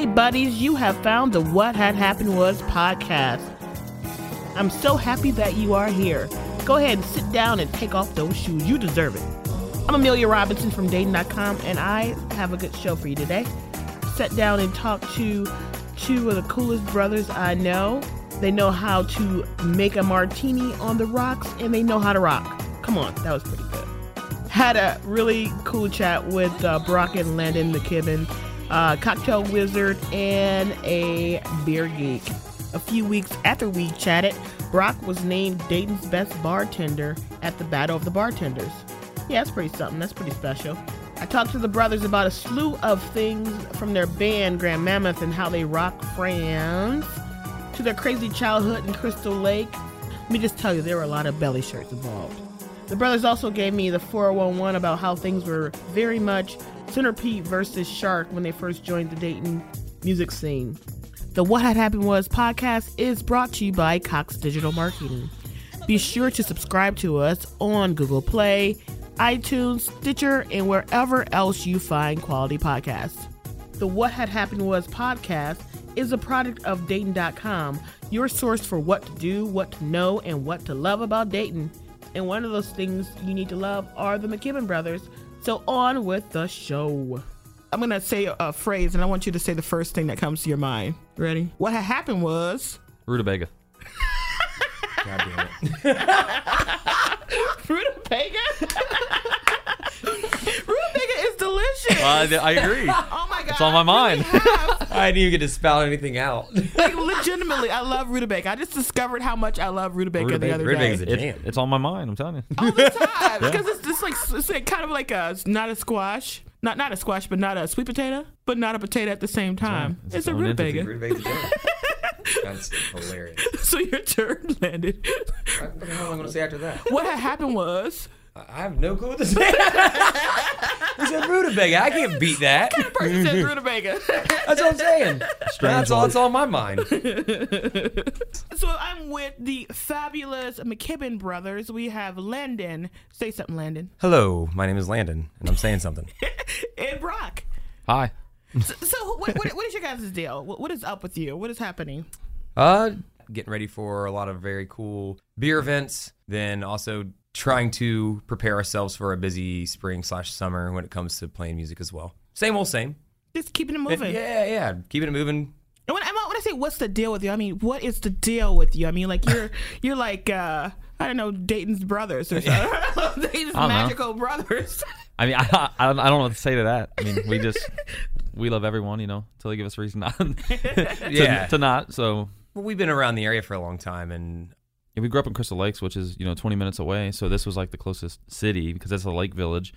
Hey, buddies, you have found the What Had Happened Was podcast. I'm so happy that you are here. Go ahead and sit down and take off those shoes. You deserve it. I'm Amelia Robinson from Dayton.com, and I have a good show for you today. Sat down and talked to two of the coolest brothers I know. They know how to make a martini on the rocks, and they know how to rock. Come on, that was pretty good. Had a really cool chat with uh, Brock and Landon McKibben, uh, cocktail wizard, and a beer geek. A few weeks after we chatted, Brock was named Dayton's best bartender at the Battle of the Bartenders. Yeah, that's pretty something. That's pretty special. I talked to the brothers about a slew of things from their band Grand Mammoth and how they rock France to their crazy childhood in Crystal Lake. Let me just tell you, there were a lot of belly shirts involved. The brothers also gave me the 411 about how things were very much Centipede versus Shark when they first joined the Dayton music scene. The What Had Happened Was podcast is brought to you by Cox Digital Marketing. Be sure to subscribe to us on Google Play, iTunes, Stitcher, and wherever else you find quality podcasts. The What Had Happened Was podcast is a product of Dayton.com, your source for what to do, what to know, and what to love about Dayton. And one of those things you need to love are the McKibben brothers. So on with the show. I'm going to say a phrase, and I want you to say the first thing that comes to your mind. Ready? What had happened was. Rutabaga. God damn it. Rutabaga? Rutabaga is. Uh, I agree. oh my God. It's on my mind. I didn't even get to spout anything out. like, legitimately, I love rutabaga. I just discovered how much I love rutabaga, the other rutabaga day. is a- It- Jam. it's on my mind. I'm telling you. all the time because it's just like it's like kind of like a not a squash, not not a squash, but not a sweet potato, but not a potato at the same time. It's It's, its a own rutabaga. Rutabaga. That's hilarious. So your turn Landon. What the hell am I going to say after that? what had happened was I I have no clue what to say. He said rutabaga. I can't beat that. person said rutabaga. That's what I'm saying. That's all one. all on my mind. so I'm with the fabulous McKibben brothers. We have Landon. Say something, Landon. Hello, my name is Landon, and I'm saying something. And Brock. Hi. So, so what, what, what is your guys' deal? What, what is up with you? What is happening? Uh, getting ready for a lot of very cool beer events. Then also trying to prepare ourselves for a busy spring slash summer when it comes to playing music as well. Same old same. Just keeping it moving. Yeah, yeah. Keeping it moving. And when, and when I say what's the deal with you, I mean what is the deal with you? I mean like you're you're like uh I don't know Dayton's brothers or something. Dayton's I don't know. magical brothers. I mean, I, I, don't- I don't know what to say to that. I mean, we just we love everyone, you know, until they give us a reason not to, Yeah. to not. So Well, we've been around the area for a long time, and yeah, we grew up in Crystal Lakes, which is you know 20 minutes away. So this was like the closest city because it's a lake village.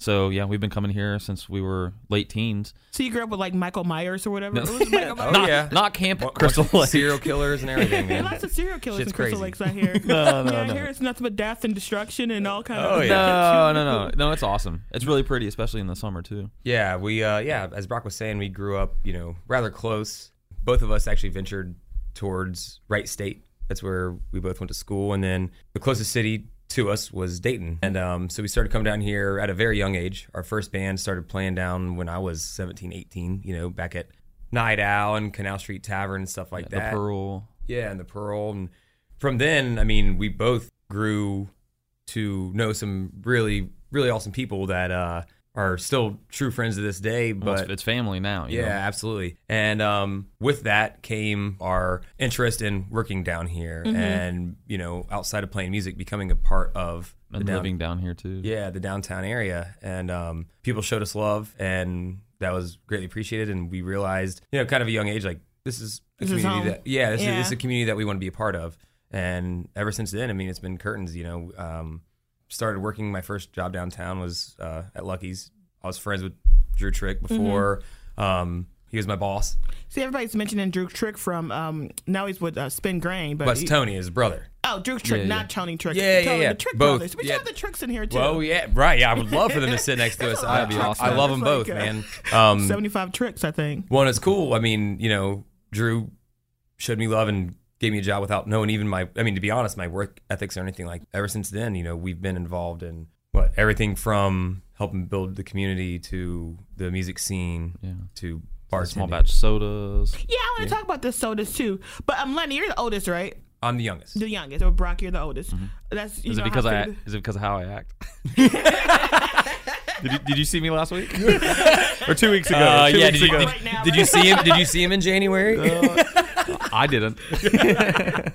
So yeah, we've been coming here since we were late teens. So you grew up with like Michael Myers or whatever. No. What was Oh, Myers? yeah. Not camp What- Crystal what- Lake. serial killers and everything, There are man. lots of serial killers Shit's in Crystal. Lakes, I hear. No, no, yeah, I no. hear it's nothing but death and destruction and all kind Oh, of. yeah. No, no, no, no. It's awesome. It's really pretty, especially in the summer too. Yeah, we uh yeah, as Brock was saying, we grew up, you know, rather close. Both of us actually ventured towards Wright State. That's where we both went to school and then the closest city to us was Dayton. And um so we started coming down here at a very young age. Our first band started playing down when I was 17, 18, you know, back at Night Owl and Canal Street Tavern and stuff like the that. The Pearl. Yeah, and the Pearl. And from then, I mean, we both grew to know some really, really awesome people that uh, are still true friends to this day. Well, But it's, it's family now. you yeah, know? absolutely. And um, with that came our interest in working down here and, you know, outside of playing music, becoming a part of the and down- living down here too. yeah, the downtown area. And um, people showed us love, and that was greatly appreciated. And we realized, you know, kind of a young age, like this is a This community home. that, yeah, this, Yeah. Is, this is a community that we want to be a part of. And ever since then, I mean, it's been curtains. You know, um, started working. My first job downtown was uh, at Lucky's. I was friends with Drew Trick before. Um, he was my boss. See, everybody's mentioning Drew Trick from um now he's with uh, Spin Grain, but But he- Tony, his brother. oh Drew Trick, Yeah, yeah. not Tony Trick. Yeah, yeah, Tony, yeah. The Trick Both. brothers. We should Yeah. have the Tricks in here too. Well, yeah, right. Yeah, I would love for them to sit next to us. I, That'd be awesome. I love It's them both, like, uh, man. Um, Seventy-five tricks, I think. Well, and it's cool. I mean, you know, Drew showed me love and gave me a job without knowing even my. I mean, to be honest, my work ethics or anything like. Ever since then, you know, we've been involved in what everything from helping build the community to the music scene Yeah. to small batch sodas. Yeah, I want to talk about the sodas too. But um, Lenny, you're the oldest, right? I'm the youngest. The youngest. Or Brock, you're the oldest. That's you Mm-hmm. Is know, it because I figured- is it because of how I act? did, you, did you see me last week or two weeks ago? Uh, Two yeah, weeks did you, did, did you see him? Did you see him in January? I didn't.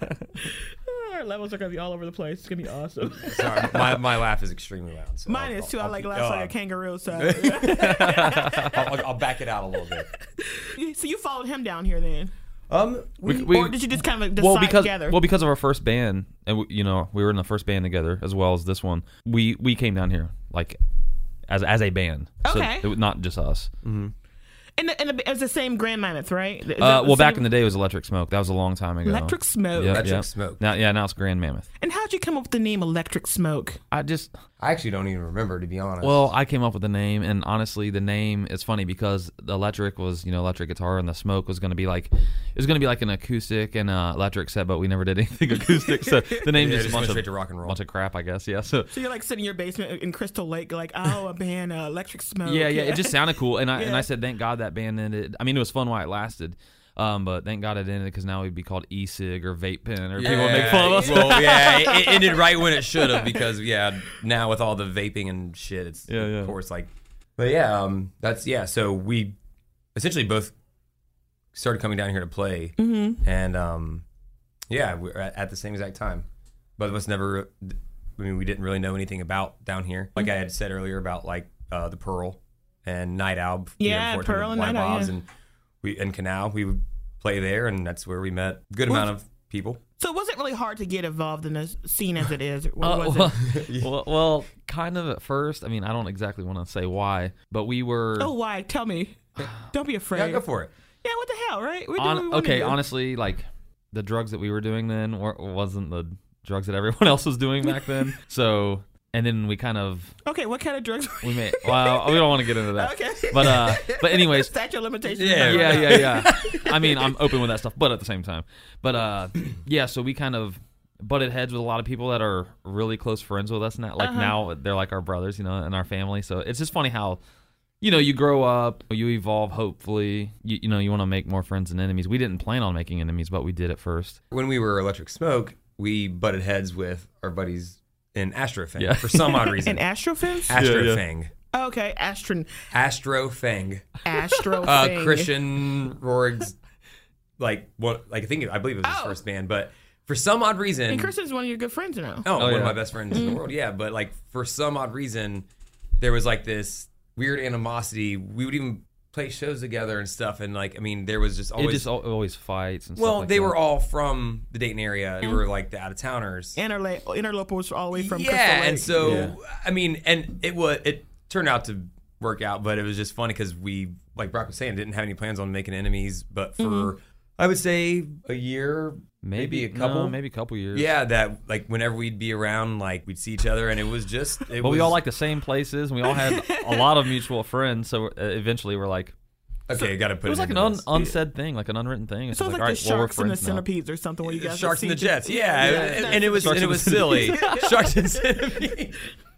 Our levels are gonna be all over the place. It's gonna be awesome. Sorry, my, my laugh is extremely loud. So Mine I'll- is too. I I'll like keep- laugh uh, like a kangaroo. So, I'll, I'll, I'll back it out a little bit. so you followed him down here then, Um, we, We- or did you just kind of decide well because together? well because of our first band and we, you know we were in the first band together as well as this one. We we came down here like as as a band. Okay. So it not just us. and the, and the, it's the same Grand Mammoth, right? Uh, the well, back in the day, it was Electric Smoke. That was a long time ago. Electric Smoke. Yeah, Electric yeah. Smoke. Now, yeah, now it's Grand Mammoth. And how'd you come up with the name Electric Smoke? I just I actually don't even remember to be honest. Well, I came up with the name, and honestly, the name is funny because the electric was, you know, electric guitar, and the smoke was going to be like, it was going to be like an acoustic and uh, electric set, but we never did anything acoustic. So the name Yeah, just, just a bunch went of straight to rock and roll. bunch of crap, I guess. Yeah. So So you're like sitting in your basement in Crystal Lake, like, oh, a band, uh, Electric Smoke. yeah, yeah, it just sounded cool, and I and I said, thank God that band ended. I mean, it was fun while it lasted. Um, but thank God it ended because now we'd be called e-cig or vape pen, or people would make fun of us. Well, yeah, it, it ended right when it should have because yeah, now with all the vaping and shit, it's Yeah, yeah. of course like. But yeah, um, that's yeah. So we essentially both started coming down here to play, Mm-hmm. and um, yeah, we we're at, at the same exact time. Both of us never. I mean, we didn't really know anything about down here. Like I had said earlier about like uh, the Pearl and Night Owl. you know, Yeah, before it turned Pearl and Blind Night Owl, yeah. and we and Canal. We would play there, and that's where we met a good amount of people. So it was it really hard to get involved in the scene as it is? Or Uh, was well, it? well, well, kind of at first. I mean, I don't exactly want to say why, but we were. Oh, why? Tell me. Don't be afraid. Yeah, go for it. Yeah, what the hell, right? We're doing Hon- we okay, do. honestly, like the drugs that we were doing then wasn't the drugs that everyone else was doing back then. so, and then we kind of Okay, what kind of drugs? we made. Well, we don't want to get into that. Okay. But uh, but anyways, Statute limitations. Yeah, yeah, yeah, yeah. I mean, I'm open with that stuff, but at the same time, but uh, yeah. So we kind of butted heads with a lot of people that are really close friends with us now. Like Uh-huh. now, they're like our brothers, you know, in our family. So it's just funny how. You know, you grow up, you evolve. Hopefully, you, you know you want to make more friends than enemies. We didn't plan on making enemies, but we did at first. When we were Electric Smoke, we butted heads with our buddies in Astrofang Yeah. for some odd reason. And Astrofins? Astrofang. okay, Astron. Astrofang. Astro. Uh. Christian Rorig's, like, what, like, I think, I believe it was his Oh. first band, but for some odd reason. And Christian's one of your good friends now. Oh, one yeah. of my best friends in the world. Yeah, but like for some odd reason, there was like this weird animosity. We would even play shows together and stuff, and like I mean, there was just It always. just al- always fights and well, stuff like they that. were all from the Dayton area. They were like the out of towners. Interla- interlopers all the way from yeah, Lake. and so Yeah. I mean, and it was it turned out to work out, but it was just funny because we, like Brock was saying, didn't have any plans on making enemies, but for Mm-hmm. I would say a year, maybe, a couple, no, maybe a couple years. Yeah, that like whenever we'd be around, like we'd see each other, and it was just. It But was, we all like the same places, and we all had a lot of mutual friends. So uh, eventually, we're like, Okay, got to put it It was like an un- this. unsaid thing, like an unwritten thing. It's So just like, like, the all right, well, we're sharks and the friends now. centipedes or something where you guys Sharks and the Jets, yeah, yeah, and it was Sharks and it was silly. Sharks and Centipede.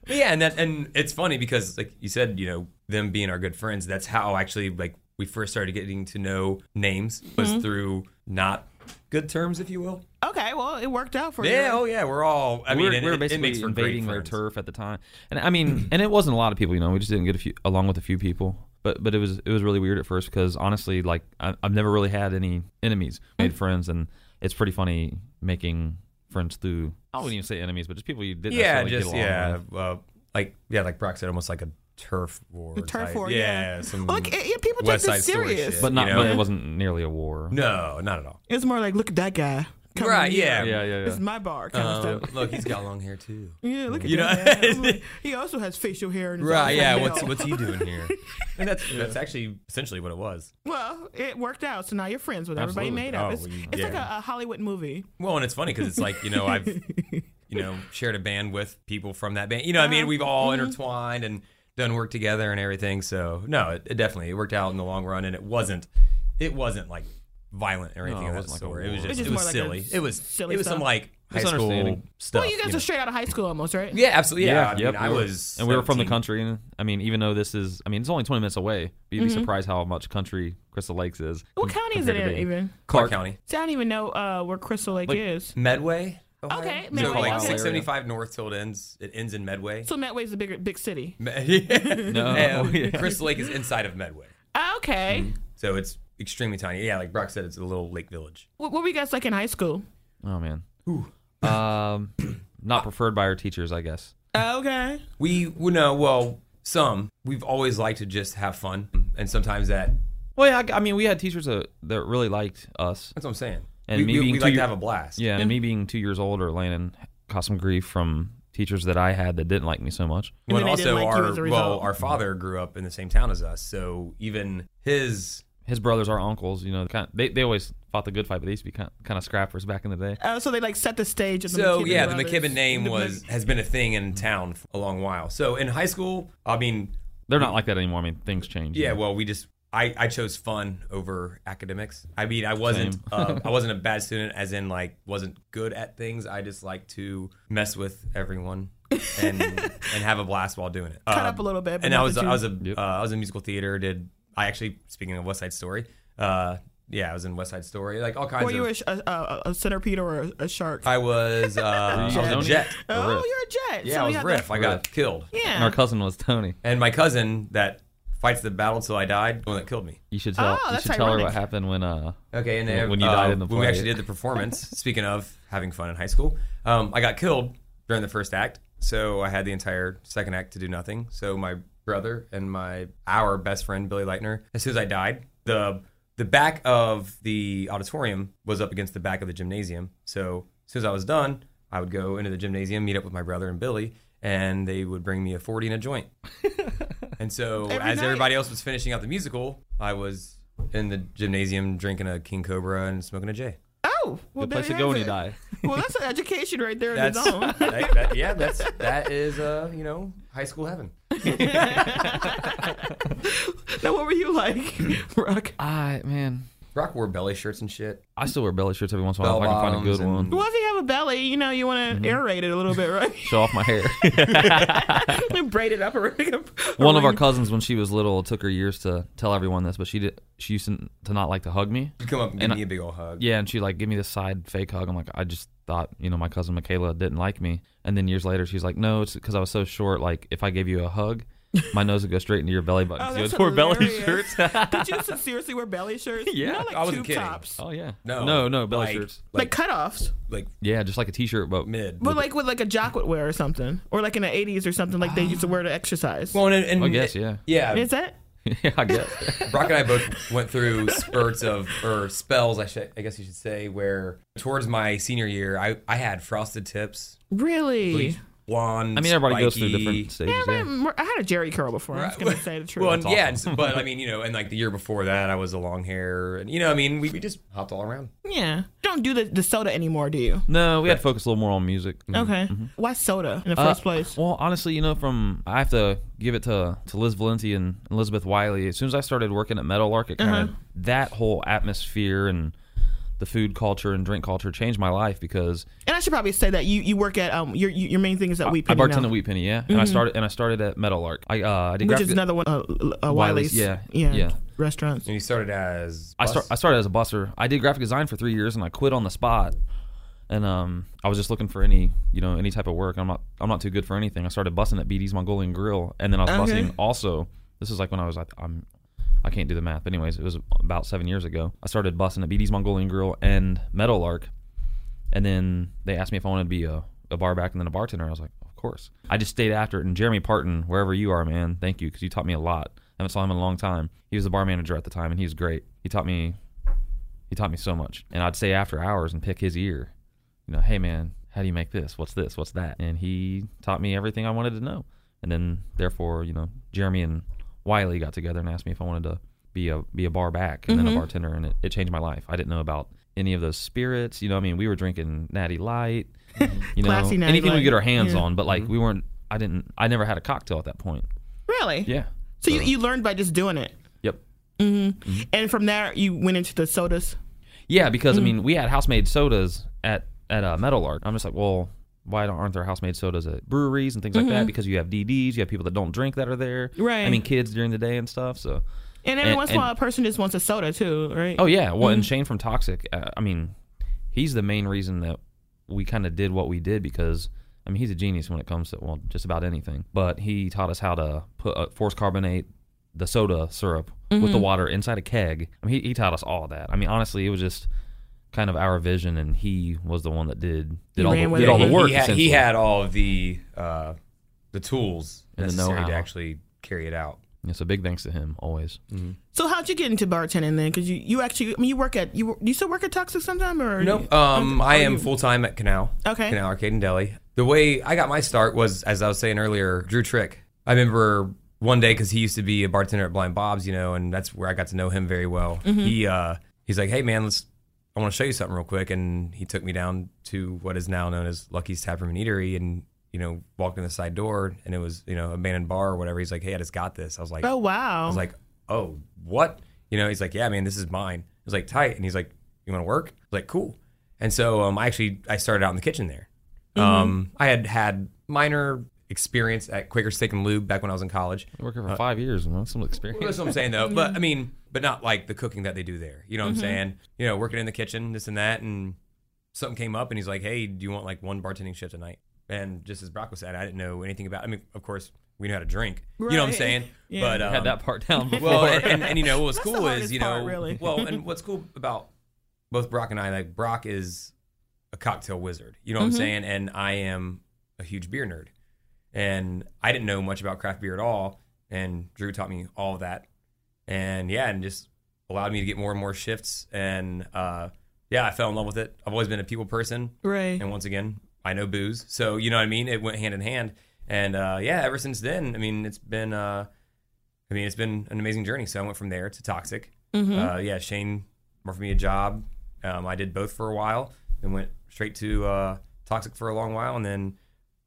Yeah, and that and it's funny because like you said, you know, them being our good friends, that's how actually like we first started getting to know names was Mm-hmm. through not good terms, if you will. Okay, well, it worked out for Yeah, you. oh yeah, we're all. I we mean, we were it- it basically makes for invading their turf at the time, and I mean, and it wasn't a lot of people. You know, we just didn't get a few along with a few people. But but it was it was really weird at first because honestly, like I, I've never really had any enemies, made Mm. friends, and it's pretty funny making friends through. I wouldn't even say enemies, but just people you didn't Yeah, necessarily just get along yeah, with. uh, like yeah, like Brock said, almost like a turf war. The turf type. war, yeah. some Look, it- it- people take this Side serious. shit, But not, you know? but it wasn't nearly a war. No, not at all. It was more like, look at that guy. coming Right, here. yeah. Yeah, yeah, This is my bar kind of Um, stuff. look, he's got long hair too. Yeah, look at You that. know- guy. Like, he also has facial hair. And his Right, yeah. What's what's he doing here? And that's that's actually essentially what it was. Well, it worked out. So now you're friends with everybody made up. Oh, it's well, you- it's like a, a Hollywood movie. Well, and it's funny because it's like you know I've you know shared a band with people from that band. You know, what I mean, we've all intertwined and done work together and everything. So no, it, it definitely it worked out in the long run, and it wasn't it wasn't like violent or anything No, it of that wasn't like a sort. it was war. just It's just it was more like a silly. it was silly it was some stuff. like high school Misunderstanding. stuff. Well, you guys know. are straight out of high school almost, right? Yeah, absolutely. Yeah, I mean, yep, I we were- was, and we were from the 17. country. And I mean, even though this is, I mean, it's only 20 minutes away. But you'd be surprised how much country Crystal Lakes is. Mm-hmm. What com- county is it compared in Dayton. even? Clark County, See, I don't even know uh, where Crystal Lake Like- is. Medway. Ohio. Okay, so Medway, like 675 north till it ends. It ends in Medway. So Medway's a bigger big city. Me- No. And Crystal Lake is inside of Medway, Okay. Mm-hmm. so it's extremely tiny. Yeah, like Brock said, it's a little lake village. What, what were you guys like in high school? Oh man. Um, not preferred by our teachers, I guess. Okay. We, we know, well, some. We've always liked to just have fun, and sometimes that. Well, yeah, I, I mean, we had teachers that, that really liked us. That's what I'm saying. And we, me we, being we two like to have a blast. Yeah, and me being two years older, Landon caught some grief from teachers that I had that didn't like me so much. And When then they didn't also like our well, our father grew up in the same town as us, so even his His brothers, our uncles, you know, kind they, they always fought the good fight, but they used to be kind kind of scrappers back in the day. Uh, so they like set the stage. Of the So McKibben yeah, the brothers. McKibben name The was has been a thing in town for a long while. So in high school, I mean, They're not like that anymore. I mean, things change. yeah, you know. well, we just I, I chose fun over academics. I mean, I wasn't uh, I wasn't a bad student, as in like wasn't good at things. I just like to mess with everyone and and have a blast while doing it. Cut Um, up a little bit. but and I was I was a Yep. uh, I was in musical theater. Did I actually speaking of West Side Story? Uh, yeah, I was in West Side Story. Like all kinds Were you of. a, sh- a, a, a centipede or a, a shark? I was uh, I was a jet. oh, Riff. you're a jet. Yeah, so I was had Riff. I got Riff. killed. And Yeah. our cousin was Tony. And my cousin that fights the battle till I died, the one that killed me. You should tell. Oh, you that's should tell her ironic. what happened when uh Okay, and When- then when you uh, died in the when we actually did the performance. speaking of having fun in high school, um, I got killed during the first act, so I had the entire second act to do nothing. So my brother and my our best friend Billy Lightner, as soon as I died, the the back of the auditorium was up against the back of the gymnasium. So as soon as I was done, I would go into the gymnasium, meet up with my brother and Billy, and they would bring me a forty and a joint. and so Every as night. everybody else was finishing out the musical, I was in the gymnasium drinking a King Cobra and smoking a J. Oh, well, good place to go you when you die. Well, that's an education right there in That's its own. that- that- yeah, that's that is uh you know high school heaven. now, what were you like, Brock? I man, Brock wore belly shirts and shit. I still wear belly shirts every once in a while if I can find a bottoms good one. and- Well, if you have a belly, you know, you want to mm-hmm. aerate it a little bit, right? Show off my hair. Braid it up or One of our cousins, when she was little, it took her years to tell everyone this, but she did. She used to, to not like to hug me. You come up and give And me a big old hug. Yeah, and she like give me this side fake hug. I'm like, I just thought, you know, my cousin Michaela didn't like me. And then years later, she's like, No, it's because I was so short. Like, if I gave you a hug, my nose would go straight into your belly button. Oh, 'cause you that's had wore belly hilarious. shirts. Did you seriously wear belly shirts? Yeah. you know, like I wasn't tube kidding. tops, oh yeah. No, no, no belly like- shirts. like, cutoffs, like Yeah, just like a t-shirt, but mid. but like with like a jock would wear or something, or like in the '80s or something, like they used to wear to exercise. well, and, and I guess yeah. yeah. Is that? yeah, I guess. Brock and I both went through spurts of or spells, I should I guess you should say, where towards my senior year, I I had frosted tips, Really? bleach blonde. I mean, everybody goes through different stages. Yeah, Yeah, I'm- had a Jerry curl before. I'm just gonna say the truth. Well, and, That's yeah, awesome. and but I mean, you know, and like the year before that, I was a long hair, and you know, I mean, we, we just hopped all around. yeah. Don't do the, the soda anymore, do you? No, we had to focus a little more on music. Okay. Why soda in the Uh, first place? Well, honestly, you know, from I have to give it to to Liz Valenti and Elizabeth Wiley. As soon as I started working at Meadowlark, it kind of Uh-huh. that whole atmosphere and the food culture and drink culture changed my life because And I should probably say that you, you work at um your your main thing is at Wheat I Penny bartended now, at Wheat Penny, yeah, and I started and I started at Meadowlark. I uh, I did which is another one. Uh, uh, Wiley's, Wiley's. yeah, yeah. yeah. Restaurants. And you started as I start I started as a busser. I did graphic design for three years and I quit on the spot. And um, I was just looking for any, you know, any type of work. I'm not, I'm not too good for anything. I started bussing at BD's Mongolian Grill, and then I was Okay. bussing also. This is like when I was, like, I'm, I can't do the math. But anyways, it was about seven years ago. I started bussing at BD's Mongolian Grill and Meadowlark, and then they asked me if I wanted to be a, a bar back and then a bartender. I was like, of course. I just stayed after it. And Jeremy Parton, wherever you are, man, thank you because you taught me a lot. I haven't saw him in a long time. He was the bar manager at the time, and he was great. He taught me he taught me so much. And I'd stay after hours and pick his ear. You know, hey man, how do you make this? What's this? What's that? And he taught me everything I wanted to know. And then therefore, you know, Jeremy and Wiley got together and asked me if I wanted to be a be a bar back and then a mm-hmm. bartender and it, it changed my life. I didn't know about any of those spirits. You know, I mean, we were drinking Natty Light, mm-hmm. you know, anything we Light. get our hands Yeah. on. But like, mm-hmm. we weren't. I didn't. I never had a cocktail at that point. Really? Yeah. So you, you learned by just doing it, Yep. and from there you went into the sodas. Yeah, because I Mm. mean, we had house made sodas at at uh, Meadowlark. I'm just like, well, why don't, aren't there house made sodas at breweries and things like that? Because you have DDs, you have people that don't drink that are there. Mm-hmm. Right. I mean, kids during the day and stuff. So, And every And- once in a while, a person just wants a soda too, right? oh yeah. Well, Mm-hmm. and Shane from Toxic, uh, I mean, he's the main reason that we kind of did what we did because. I mean, he's a genius when it comes to well, just about anything. But he taught us how to put uh, force carbonate the soda syrup with Mm-hmm. the water inside a keg. I mean, he, he taught us all that. I mean, honestly, it was just kind of our vision, and he was the one that did did all ran the, with did it. all the He- work. He had, he essentially. had all of the uh, the tools And the necessary to know-how. actually carry it out. Yeah, so big thanks to him always. So how'd you get into bartending then? Because you, you actually, I mean, you work at you you still work at Toxic sometime or Nope. Um, I am full time at Canal. Okay. Canal Arcade and Deli. The way I got my start was, as I was saying earlier, Drew Trick. I remember one day because he used to be a bartender at Blind Bob's, you know, and that's where I got to know him very well. Mm-hmm. He uh, he's like, "Hey man, let's. I want to show you something real quick," and he took me down to what is now known as Lucky's Tap Room and Eatery, and you know, walked in the side door, and it was you know abandoned bar or whatever. He's like, "Hey, I just got this." I was like, Oh wow. I was like, oh, what? You know, he's like, yeah, man, this is mine. I was like, tight. And he's like, you want to work? I was like, cool. And so um, I actually, I started out in the kitchen there. Um, I had had minor experience at Quaker Steak and Lube back when I was in college. I worked here for uh, five years, man. Some Well, experience. That's what I'm saying though. But I mm-hmm. mean, but not like the cooking that they do there. You know what I'm mm-hmm. saying? You know, working in the kitchen, this and that, and something came up, and he's like, "Hey, do you want like one bartending shift tonight?" And just as Brock was saying, I didn't know anything about. I mean, of course, we knew how to drink. You know what I'm saying? Yeah. But um, had that part down before. well, and, and, and, you know what's That's cool is you know part, really. well, and what's cool about both Brock and I, like Brock is a cocktail wizard. You know what I'm mm-hmm. saying? And I am a huge beer nerd, and I didn't know much about craft beer at all. And Drew taught me all of that, and yeah, and just allowed me to get more and more shifts. And uh, yeah, I fell in love with it. I've always been a people person, right. and once again, I know booze, so you know what I mean. It went hand in hand, and uh, yeah, ever since then, I mean, it's been, uh, I mean, it's been an amazing journey. So I went from there to Toxic. Uh, yeah, Shane offered me a job. Um, I did both for a while, then went straight to uh, Toxic for a long while, and then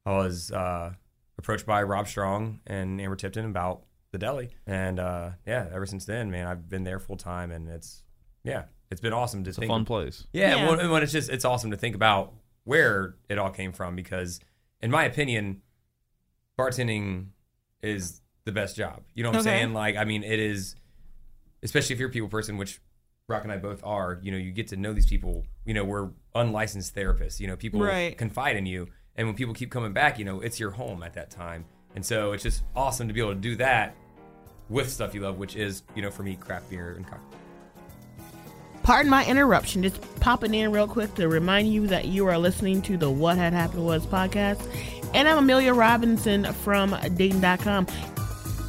I was uh, approached by Rob Strong and Amber Tipton about the deli, and uh, yeah, ever since then, man, I've been there full time, and it's yeah, it's been awesome to it's a fun place. yeah, Yeah. When, when it's just it's awesome to think about where it all came from because, in my opinion, bartending is the best job. You know what I'm saying? Like, I mean, it is, especially if you're a people person, which Brock and I both are. You know, you get to know these people. You know, we're unlicensed therapists. You know, people Right. confide in you, and when people keep coming back, you know, it's your home at that time. And so it's just awesome to be able to do that with stuff you love, which is, you know, for me, craft beer and cocktails. Pardon my interruption. Just popping in real quick to remind you that you are listening to the What Had Happened Was podcast. And I'm Amelia Robinson from Dayton.com.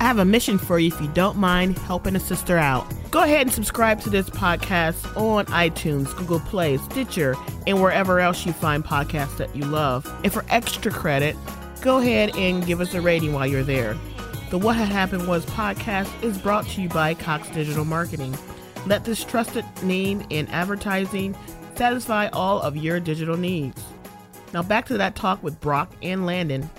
I have a mission for you if you don't mind helping a sister out. Go ahead and subscribe to this podcast on iTunes, Google Play, Stitcher, and wherever else you find podcasts that you love. And for extra credit, go ahead and give us a rating while you're there. The What Had Happened Was podcast is brought to you by Cox Digital Marketing. Let this trusted name in advertising satisfy all of your digital needs. Now back to that talk with Brock and Landon.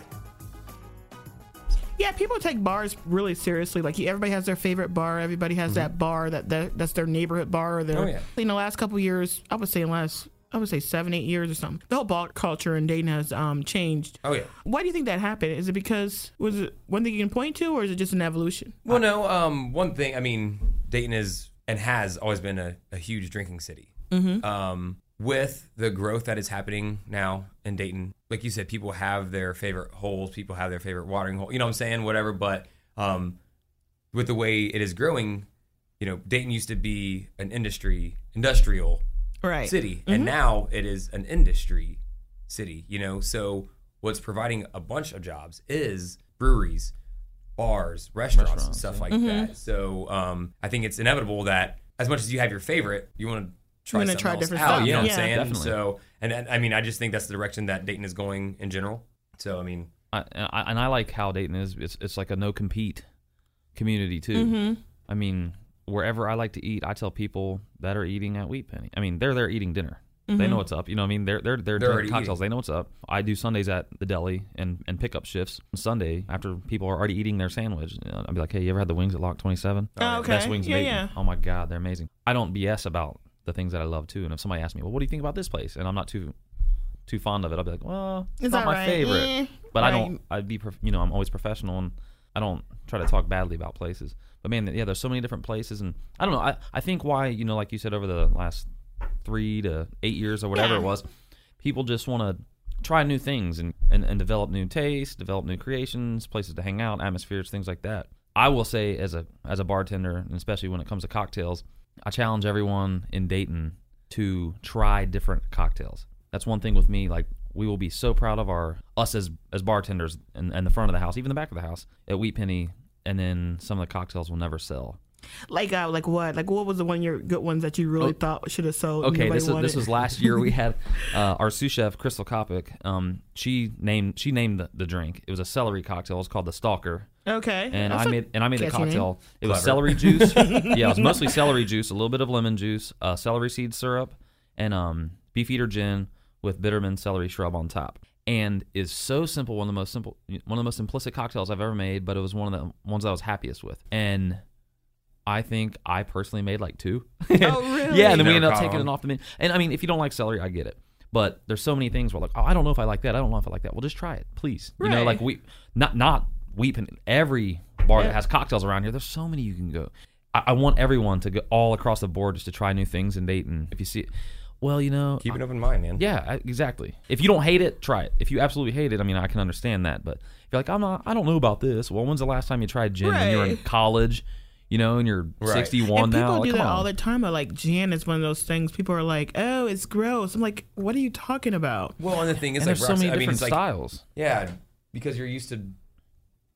Yeah, people take bars really seriously. Like everybody has their favorite bar. Everybody has that bar that, that that's their neighborhood bar. Or their, Oh, yeah. In the last couple years, I would say in the last I would say seven, eight years or something. The whole bar culture in Dayton has um, changed. Oh yeah. Why do you think that happened? Is it because was it one thing you can point to, or is it just an evolution? Well, no. Um, one thing. I mean, Dayton is and has always been a, a huge drinking city. Mm-hmm. Um, with the growth that is happening now in Dayton, like you said, people have their favorite holes. People have their favorite watering hole. You know what I'm saying? Whatever. But um, with the way it is growing, you know, Dayton used to be an industry, industrial Right. city, and now it is an industry city. You know, so what's providing a bunch of jobs is breweries, bars, restaurants, and Restaurants, stuff yeah. like that. So um, I think it's inevitable that as much as you have your favorite, you want to try wanna something try else different out. stuff. You know what I'm saying? Definitely. So and, and I mean, I just think that's the direction that Dayton is going in general. So I mean, I, and I, and I like how Dayton is. It's it's like a no compete community too. Mm-hmm. I mean, wherever I like to eat, I tell people that are eating at Wheat Penny. I mean, they're there eating dinner. They know what's up. You know, what I mean, they're they're they're, They're already drinking cocktails. They know what's up. I do Sundays at the deli and and pickup shifts. Sunday after people are already eating their sandwich, you know, I'll be like, "Hey, you ever had the wings at Lock 27? Oh, okay. Best wings Yeah, yeah. Oh my god, they're amazing. I don't BS about the things that I love too. And if somebody asks me, "Well, what do you think about this place?" and I'm not too too fond of it, I'll be like, well, it's, It's not my alright. favorite. Eh, But I don't. I'd be, prof- you know, I'm always professional, and I don't try to talk badly about places. But man, yeah, there's so many different places, and I don't know. I, I think why, you know, like you said, over the last three to eight years or whatever Yeah. it was, people just want to try new things and, and, and develop new tastes, develop new creations, places to hang out, atmospheres, things like that. I will say, as a as a bartender, and especially when it comes to cocktails, I challenge everyone in Dayton to try different cocktails. That's one thing with me. Like we will be so proud of our us as as bartenders and, and the front of the house, even the back of the house at Wheat Penny, and then some of the cocktails will never sell. Like uh, like what? Like what was the one of your good ones that you really thought should have sold? Oh. Okay, nobody this was this was last year. We had uh, our sous chef Crystal Kopic. Um, she named she named the, the drink. It was a celery cocktail. It was called the Stalker, okay. and That's I a made and I made the catchy name. cocktail. It was celery juice. yeah, it was mostly celery juice, a little bit of lemon juice, uh, celery seed syrup, and um, beefeater gin with Bittermens celery shrub on top. And is so simple. One of the most simple, one of the most simplistic cocktails I've ever made. But it was one of the ones I was happiest with. And I think I personally made like two. Oh, really? yeah, and then we Never ended up taking on. it off the menu. And I mean, if you don't like celery, I get it. But there's so many things where like, oh, I don't know if I like that. I don't know if I like that. Well, just try it, please. You know, Right. like we not not Wheat Penny. Every bar Yeah. that has cocktails around here, there's so many you can go. I, I want everyone to go all across the board just to try new things in Dayton. If you see it, well, you know, Keep an open mind, man. yeah, I- exactly. If you don't hate it, try it. If you absolutely hate it, I mean, I can understand that. But if you're like, I'm not, I don't know about this. Well, when's the last time you tried gin when you were in Right. college? You know, and you're Right. 61 and people now. Like, do come that on. all the time. But like gin is one of those things. People are like, "Oh, it's gross." I'm like, "What are you talking about?" Well, and the thing is, and like, there's so many I mean, different like, styles. yeah, because you're used to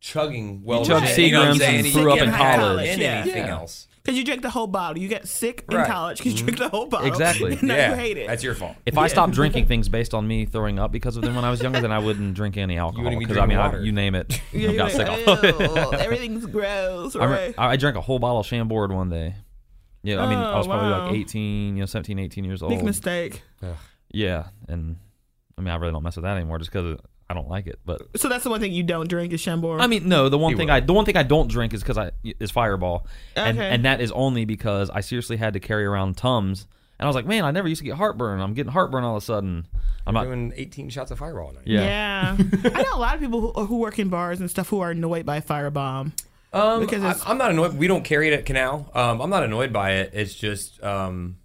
chugging well. chug you know what I'm saying? and You threw up in high college. in Yeah. anything Yeah. else. Because you drink the whole bottle. You get sick in Right. college because you mm-hmm. drink the whole bottle. Exactly. and now yeah, you hate it. that's your fault. If I stopped drinking things based on me throwing up because of them when I was younger, then I wouldn't drink any alcohol. wouldn't be Because I mean, drinking I, water. you name it, Yeah, I got sick of it. "Ew, Everything's gross, I, right? re- I drank a whole bottle of Chambord one day. Yeah, I mean, I Oh, was probably oh, wow. like 18, you know, 17, 18 years old. Big mistake. Yeah, and I mean, I really don't mess with that anymore just because I don't like it. But So that's the one thing you don't drink is Chambord. I mean, no, the one He thing will. I the one thing I don't drink is because I is Fireball, and Okay. and that is only because I seriously had to carry around Tums, and I was like, man, I never used to get heartburn. I'm getting heartburn all of a sudden. I'm not. doing 18 shots of Fireball a night. Yeah. Yeah, I know a lot of people who, who work in bars and stuff who are annoyed by Fireball. Um, Because I, it's- I'm not annoyed. We don't carry it at Canal. Um, I'm not annoyed by it. It's just um,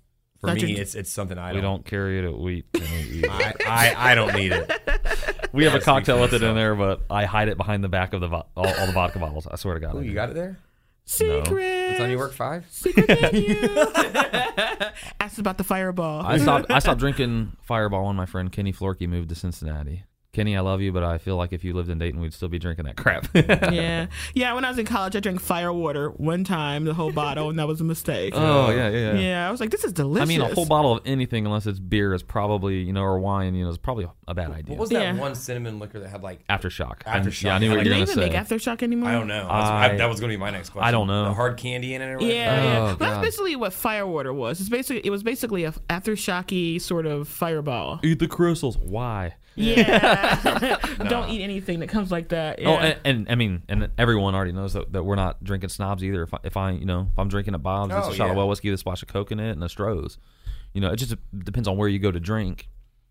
for Not me, your- it's it's something I don't. don't carry it at wheat. I, I, I don't need it. we have a cocktail with it in there, but I hide it behind the back of the vo- all, all the vodka bottles. I swear to God. I Ooh, do. you got it there. Secret. What time you work? Five. Secret menu. Asked about the Fireball. I stopped. I stopped drinking Fireball when my friend Kenny Florkey moved to Cincinnati. Kenny, I love you, but I feel like if you lived in Dayton, we'd still be drinking that crap. yeah, yeah. When I was in college, I drank fire water one time, the whole bottle, and that was a mistake. oh yeah, yeah, yeah. yeah, I was like, this is delicious. I mean, a whole bottle of anything, unless it's beer, is probably you know, or wine, you know, is probably a bad idea. What was that Yeah. one cinnamon liquor that had like? Aftershock. I- Aftershock. Yeah, I knew what Do you were they gonna even make aftershock anymore? I don't know. I- I- that was going to be my next question. I don't know. The hard candy in it or whatever. Yeah, yeah. Oh, Well, that's basically what fire water was. It's basically it was basically a aftershocky sort of fireball. Eat the crystals. Why? Yeah, don't eat anything that comes like that. Oh, yeah. Oh, and, and I mean, and everyone already knows that, that we're not drinking snobs either. If I, if I, you know, if I'm drinking at Bob's, it's Oh, a shot of well whiskey with a splash of Coke in it and a Stroh's. You know, it just depends on where you go to drink.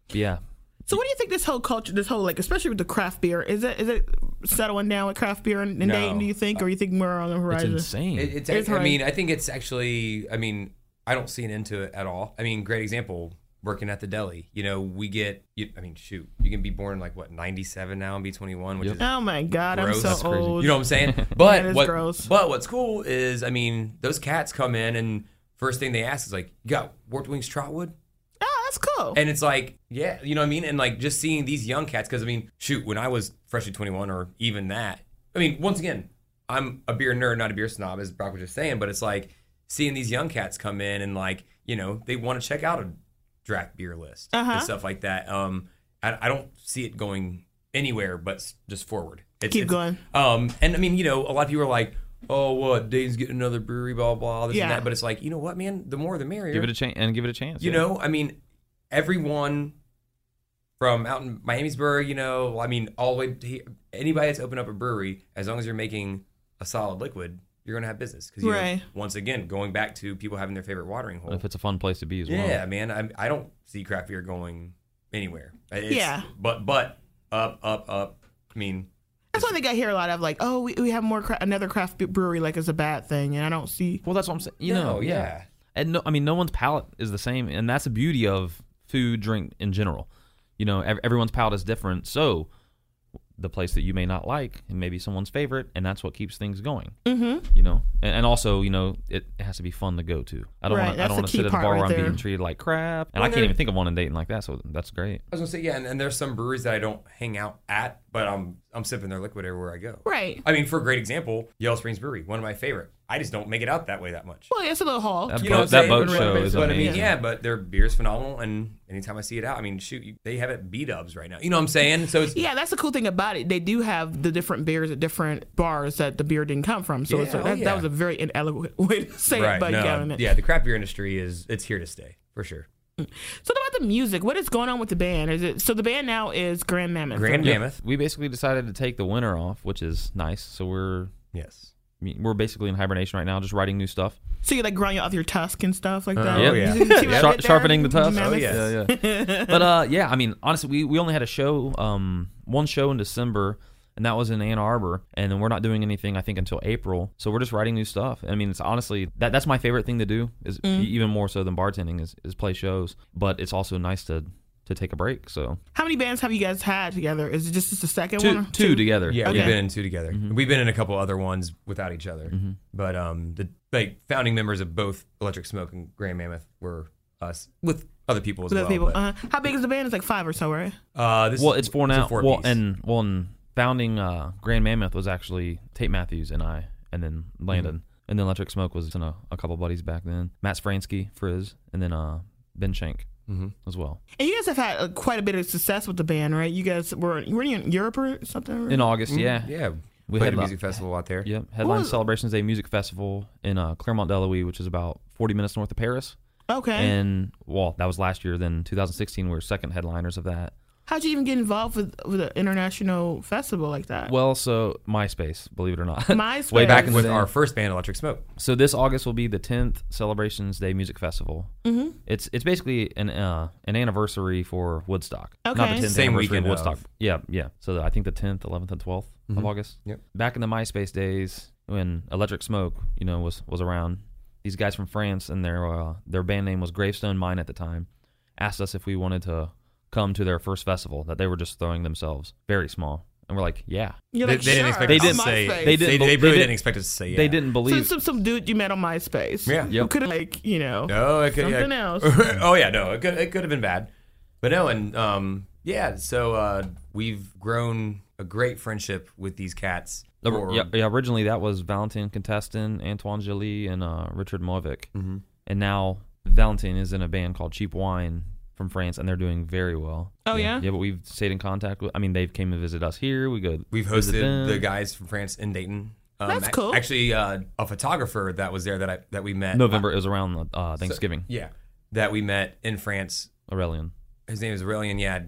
But yeah, so, what do you think this whole culture, this whole like, especially with the craft beer, is it is it settling down with craft beer in, in No. Dayton? Do you think, or you think more on the horizon? it's insane. It, it's, It's I hard. mean, I think it's actually. I mean, I don't see an end to it at all. I mean, great example. Working at the deli, you know, we get. You, I mean, shoot, you can be born like what ninety seven now and be twenty one, which Yep. is oh my god, I'm so That's crazy. old. You know what I'm saying? But what, gross. but what's cool is, I mean, those cats come in and first thing they ask is like, "You got Warped Wings Trotwood?" oh, that's cool. And it's like, yeah, you know what I mean? And like just seeing these young cats, because I mean, shoot, when I was freshly 21 or even that, I mean, once again, I'm a beer nerd, not a beer snob, as Brock was just saying, but it's like seeing these young cats come in and like, you know, they want to check out a draft beer list Uh-huh. and stuff like that. Um, I, I don't see it going anywhere but just forward. It's, Keep it's- going. Um, and I mean, you know, a lot of people are like, oh, what, Dave's getting another brewery, blah, blah, this Yeah. and that. But it's like, you know what, man? The more the merrier. give it a chance and give it a chance. You yeah. know, I mean, everyone from out in Miamisburg, you know, I mean, all the way to here, anybody that's opened up a brewery, as long as you're making a solid liquid, you're going to have business. Because, Right. once again, going back to people having their favorite watering hole. if it's a fun place to be as well. Yeah, man, I, I don't see craft beer going anywhere. It's, Yeah. But but up up up. I mean, That's one thing I hear a lot of, like, oh, we, we have more cra- another craft brewery, like, it's a bad thing, and I don't see. Well, that's what I'm saying. You No, know, yeah. yeah. And no, I mean, no one's palate is the same, and that's the beauty of food, drink in general. You know, everyone's palate is different, so the place that you may not like and maybe someone's favorite, and that's what keeps things going. Mm-hmm. You know, and, and also, you know, it has to be fun to go to. I don't Right, want to. I that's don't the want to sit at a part bar right where I'm there. being treated like crap, and Well, I can't even think of one in Dayton like that. So that's great. I was gonna say yeah, and, and there's some breweries that I don't hang out at, but I'm I'm sipping their liquid everywhere I go. Right. I mean, for a great example, Yellow Springs Brewery, one of my favorite. I just don't make it out that way that much. Well, it's a little hall. That You know boat, what that boat show is but I mean, yeah, but their beer's phenomenal, and anytime I see it out, I mean, shoot, you- they have it B Dubs right now. You know what I'm saying? So it's Yeah, that's the cool thing about it. They do have the different beers at different bars that the beer didn't come from. So it's a, Yeah, oh, that, yeah. that was a very inelegant way to say it, but no, yeah, yeah, the craft beer industry is it's here to stay for sure. Mm. So about the music, what is going on with the band? Is it so the band now is Grand Mammoth? Grand right? Mammoth, we basically decided to take the winter off, which is nice. So we're yes. I mean, we're basically in hibernation right now, just writing new stuff. So you like growing off your tusk and stuff like that. Oh, yeah. You see Sharp- sharpening the tusk. Oh, yeah. yeah, yeah. but uh, yeah, I mean, honestly, we, we only had a show, um, one show in December, and that was in Ann Arbor, and then we're not doing anything, I think, until April. So we're just writing new stuff. I mean, it's honestly that that's my favorite thing to do, is Mm. even more so than bartending, is, is play shows. But it's also nice to to take a break. So How many bands have you guys had together? Is it just, just the second two one? two two together. Yeah, Okay. we've been in two together. We've been in a couple other ones without each other. But um, the like founding members of both Electric Smoke and Grand Mammoth were us with other people as With well. other people. but, Uh, how big is the band? It's like five or so, right? uh, this Well, is- it's four a now. well, four-piece. and well, and founding uh, Grand Mammoth was actually Tate Matthews and I, and then Landon, Mm-hmm. and then Electric Smoke was and a, a couple buddies back then. Matt Spransky, Frizz, and then uh, Ben Shank Mm-hmm. as well. And you guys have had uh, quite a bit of success with the band, right? You guys were were you in Europe or something? In August, yeah, Mm-hmm. yeah, We had a lo- music festival out there. Yep. Headline Celebrations Day Music Festival in uh, Claremont, Delaware, which is about 40 minutes north of Paris. Okay. And well, that was last year. Then 2016, we were second headliners of that. How'd you even get involved with with an international festival like that? Well, so MySpace, believe it or not. MySpace. Way back with our first band, Electric Smoke. So this August will be the 10th Celebrations Day Music Festival. Mm-hmm. It's it's basically an uh, an anniversary for Woodstock. Not Okay. the 10th Same anniversary weekend of of- Woodstock. Yeah, yeah. So I think the 10th, 11th, and 12th of August. Yep. Back in the MySpace days when Electric Smoke, you know, was was around, these guys from France and their uh, their band name was Gravestone Mine at the time, asked us if we wanted to come to their first festival that they were just throwing themselves very small, and we're like, yeah. You're They, like, they didn't sure, expect They didn't to say. They They, didn't- they, they really didn't- didn't expect us to say. Yeah. They didn't So believe. some some dude you met on MySpace. Yeah. Who Yep. could have like you know No, it could, something yeah. else. oh yeah, no, it could it could have been bad, but no, and um, yeah. So uh, we've grown a great friendship with these cats. The- for- yeah, yeah, originally that was Valentin Contestant, Antoine Jolie, and uh, Richard Movic. Mm-hmm. And now Valentin is in a band called Cheap Wine from France, and they're doing very well. Oh, yeah? Yeah, but we've stayed in contact with. I mean, they've came to visit us here. We go. We've visit hosted them. the guys from France in Dayton. Um, That's cool. Actually, uh, a photographer that was there that I that we met November. It was around uh, Thanksgiving. Yeah, that we met in France. Aurelian. His name is Aurelian. Yeah,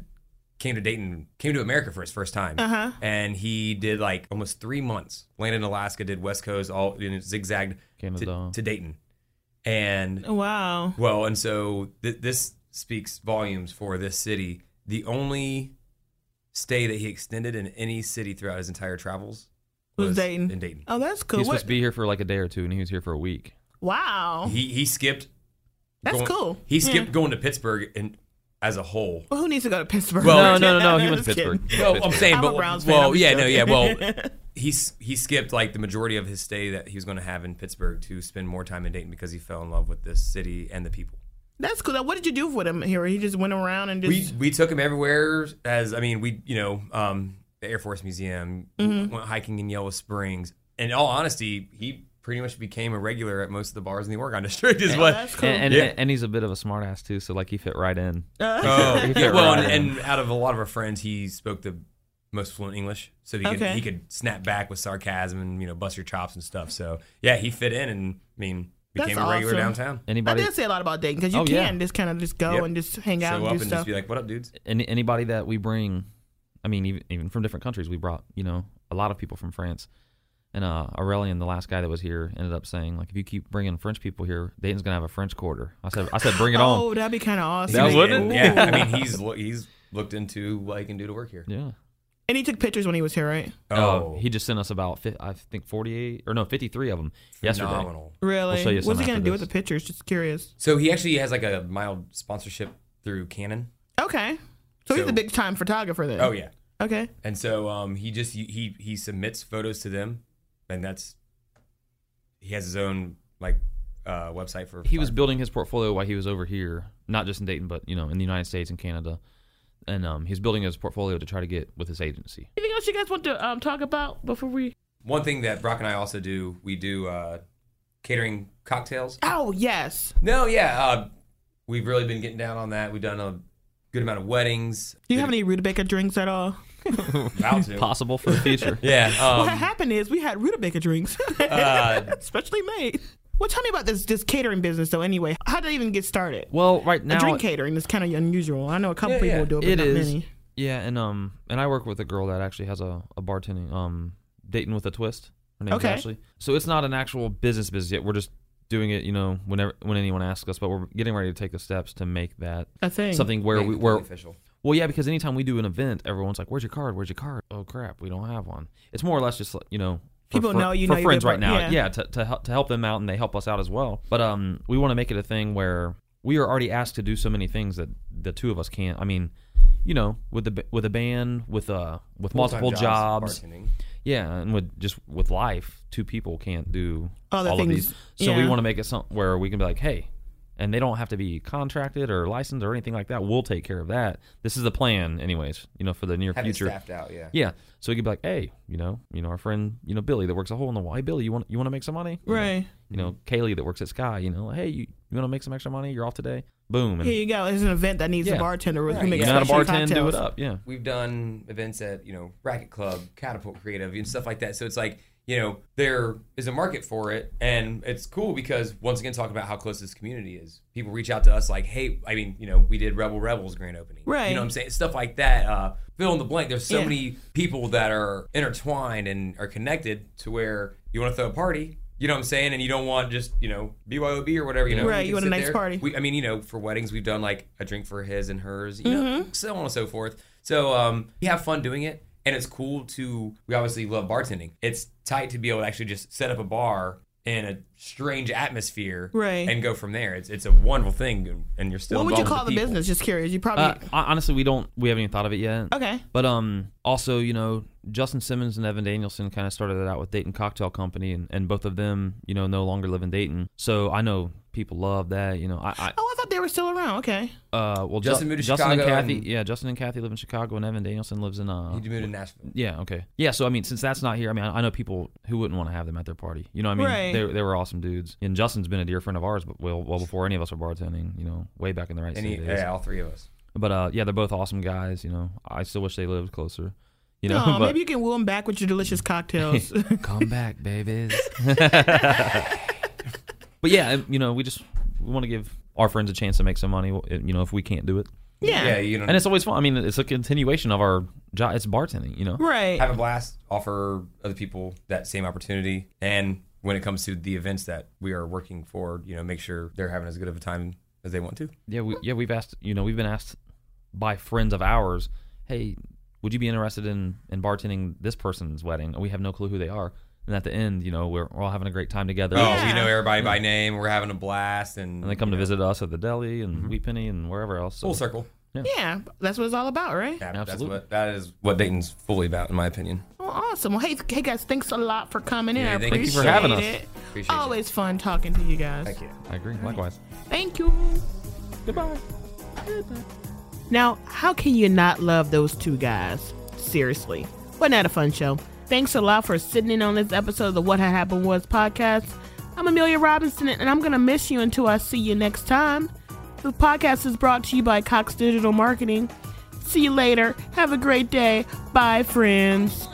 came to Dayton, came to America for his first time, Uh-huh. and he did like almost three months. Landed in Alaska, did West Coast, all you know, zigzagged to, to Dayton, and Wow. well, and so th- this speaks volumes for this city. The only stay that he extended in any city throughout his entire travels Was Dayton. In Dayton, Oh, that's cool. He was supposed to be here for like a day or two, and he was here for a week. wow. he he skipped. That's going- cool. He hmm. skipped Yeah. going to Pittsburgh and as a whole. Well, who needs to go to Pittsburgh? Well, no, no, no, no. He went to Just kidding. Pittsburgh. No, I'm saying, I'm a but Browns fan, well, I'm yeah, no, yeah, well, he's he skipped like the majority of his stay that he was going to have in Pittsburgh to spend more time in Dayton because he fell in love with this city and the people. That's cool. What did you do with him here? He just went around and We just. we took him everywhere. As I mean, we you know um, the Air Force Museum, Mm-hmm. went hiking in Yellow Springs. In all honesty, he pretty much became a regular at most of the bars in the Oregon District. Is what that's cool. And and, Yeah. and he's a bit of a smartass too, so like he fit right in. Oh, He yeah, well, right and, in. and out of a lot of our friends, he spoke the most fluent English, so he could he could snap back with sarcasm and you know bust your chops and stuff. So yeah, he fit in, and I mean became That's a regular awesome. downtown. Anybody? I did say a lot about Dayton because you Oh, can yeah. just kind of just go Yep. and just hang out Show and up do and stuff. just be like, "What up, dudes?" any, anybody that we bring, I mean, even, even from different countries, we brought, you know, a lot of people from France. And uh, Aurelian, the last guy that was here, ended up saying like, if you keep bringing French people here, Dayton's gonna have a French quarter. I said, I said, bring it on. Oh, that'd be kind of awesome. That wouldn't? Yeah, I mean, he's lo- he's looked into what he can do to work here. Yeah. And he took pictures when he was here, right? Oh, he just sent us about fi- I think 48 or no 53 of them yesterday. phenomenal. Really? show you What's some he gonna after do with this. the pictures? Just curious. So he actually has like a mild sponsorship through Canon. Okay, so, he's So- a big time photographer then. Oh yeah, Okay. and so um, he just he, he he submits photos to them, and that's he has his own like uh, website for. He was building his portfolio while he was over here, not just in Dayton, but you know, in the United States and Canada. And um, he's building his portfolio to try to get with his agency. Anything else you guys want to um, talk about before we? One thing that Brock and I also do, we do uh, catering cocktails. Oh yes. No, yeah, uh, we've really been getting down on that. We've done a good amount of weddings. Do you have any rutabaga drinks at all? About to. Possible for the future. Yeah. what Um, happened is we had rutabaga drinks, uh, specially made. Well, tell me about this this catering business though. Anyway, how did it even get started? well, right now, a drink catering is kind of unusual. I know a couple Yeah, people yeah. do it, but It not is. many. yeah, and um, and I work with a girl that actually has a, a bartending um, Dayton with a twist. Her name's Okay. Ashley. So it's not an actual business business yet. We're just doing it, you know, whenever when anyone asks us. But we're getting ready to take the steps to make that A thing. something where make we it where official. Well, yeah, because anytime we do an event, everyone's like, "Where's your card? Where's your card?" Oh crap, we don't have one. It's more or less just like, you know, for, People for- know you for know you're friends right now. yeah. Yeah, to to help, to help them out, and they help us out as well. But um, we want to make it a thing where we are already asked to do so many things that the two of us can't. I mean, you know, with the with a band, with uh, with Full-time multiple jobs, bartending. yeah, and with just with life, two people can't do Other all of these. So we want to make it something where we can be like, hey, and they don't have to be contracted or licensed or anything like that. We'll take care of that. This is the plan, anyways. You know, for the near Have future. staffed out, yeah. Yeah. So we could be like, hey, you know, you know, our friend, you know, Billy that works a hole in the wall. Hey, Billy, you want you want to make some money? You know, Right. You know, Kaylee that works at Sky. You know, hey, you, you want to make some extra money? You're off today. Boom. And Here you go. There's an event that needs a bartender who Right, makes you know how to special bartend, do it up. Yeah. We've done events at, you know, Racquet Club, Catapult Creative, and stuff like that. So it's like, you know, there is a market for it. And it's cool because, once again, talking about how close this community is. People reach out to us like, hey, I mean, you know, we did Rebel Rebels grand opening. Right. You know what I'm saying? Stuff like that. Uh, fill in the blank. There's so Yeah. many people that are intertwined and are connected to where you want to throw a party. You know what I'm saying? And you don't want just, you know, BYOB or whatever, you know. Right, you want a nice there. party. We, I mean, you know, for weddings, we've done like a drink for his and hers, you know, Mm-hmm. so on and so forth. So um, we have fun doing it, and it's cool to. We obviously love bartending. It's tight to be able to actually just set up a bar in a strange atmosphere, Right. and go from there. It's it's a wonderful thing, and you're still. What would you call with the business? Just curious. You probably Uh, honestly, we don't. We haven't even thought of it yet. okay. But um, also, you know, Justin Simmons and Evan Danielson kind of started it out with Dayton Cocktail Company, and, and both of them, you know, no longer live in Dayton. So I know people love that. You know, I, I Oh, I thought they were still around. Okay. uh, well, Justin Ju- moved to Justin and Kathy, and- yeah, Justin and Kathy live in Chicago, and Evan Danielson lives in uh, You moved to Nashville. yeah, okay, yeah. So I mean, since that's not here, I mean, I, I know people who wouldn't want to have them at their party. You know, what I mean, Right. they they were awesome dudes, and Justin's been a dear friend of ours, but well, well before any of us were bartending. You know, way back in the right And he, City days. yeah, all three of us. But uh, yeah, they're both awesome guys. You know, I still wish they lived closer. You know, oh, but maybe you can woo them back with your delicious cocktails. come back, babies. but yeah, you know, we just we want to give our friends a chance to make some money. You know, if we can't do it, yeah. Yeah, you know, and it's always fun. I mean, it's a continuation of our job. It's bartending. You know, right. have a blast, offer other people that same opportunity, and when it comes to the events that we are working for, you know, make sure they're having as good of a time as they want to. yeah, we yeah we've asked. You know, we've been asked by friends of ours, hey, would you be interested in in bartending this person's wedding? And we have no clue who they are. And at the end, you know, we're, we're all having a great time together. Oh, Yeah. we know everybody by name. We're having a blast, and, And they come to know, visit us at the deli and mm-hmm. Wheat Penny and wherever else. So, full circle. yeah, that's what it's all about, right? Yeah, that's Absolutely. what that is. What Dayton's fully about, in my opinion. Well, awesome. Well, hey, hey guys, thanks a lot for coming in. Yeah, I thank you appreciate for having us. it. Appreciate you. Always fun talking to you guys. Thank you. I agree. Likewise. Thank you. Goodbye. Goodbye. Now, how can you not love those two guys? Seriously. Wasn't that a fun show? Thanks a lot for sitting in on this episode of the What Had Happened Was podcast. I'm Amelia Robinson, and I'm going to miss you until I see you next time. The podcast is brought to you by Cox Digital Marketing. See you later. Have a great day. Bye, friends.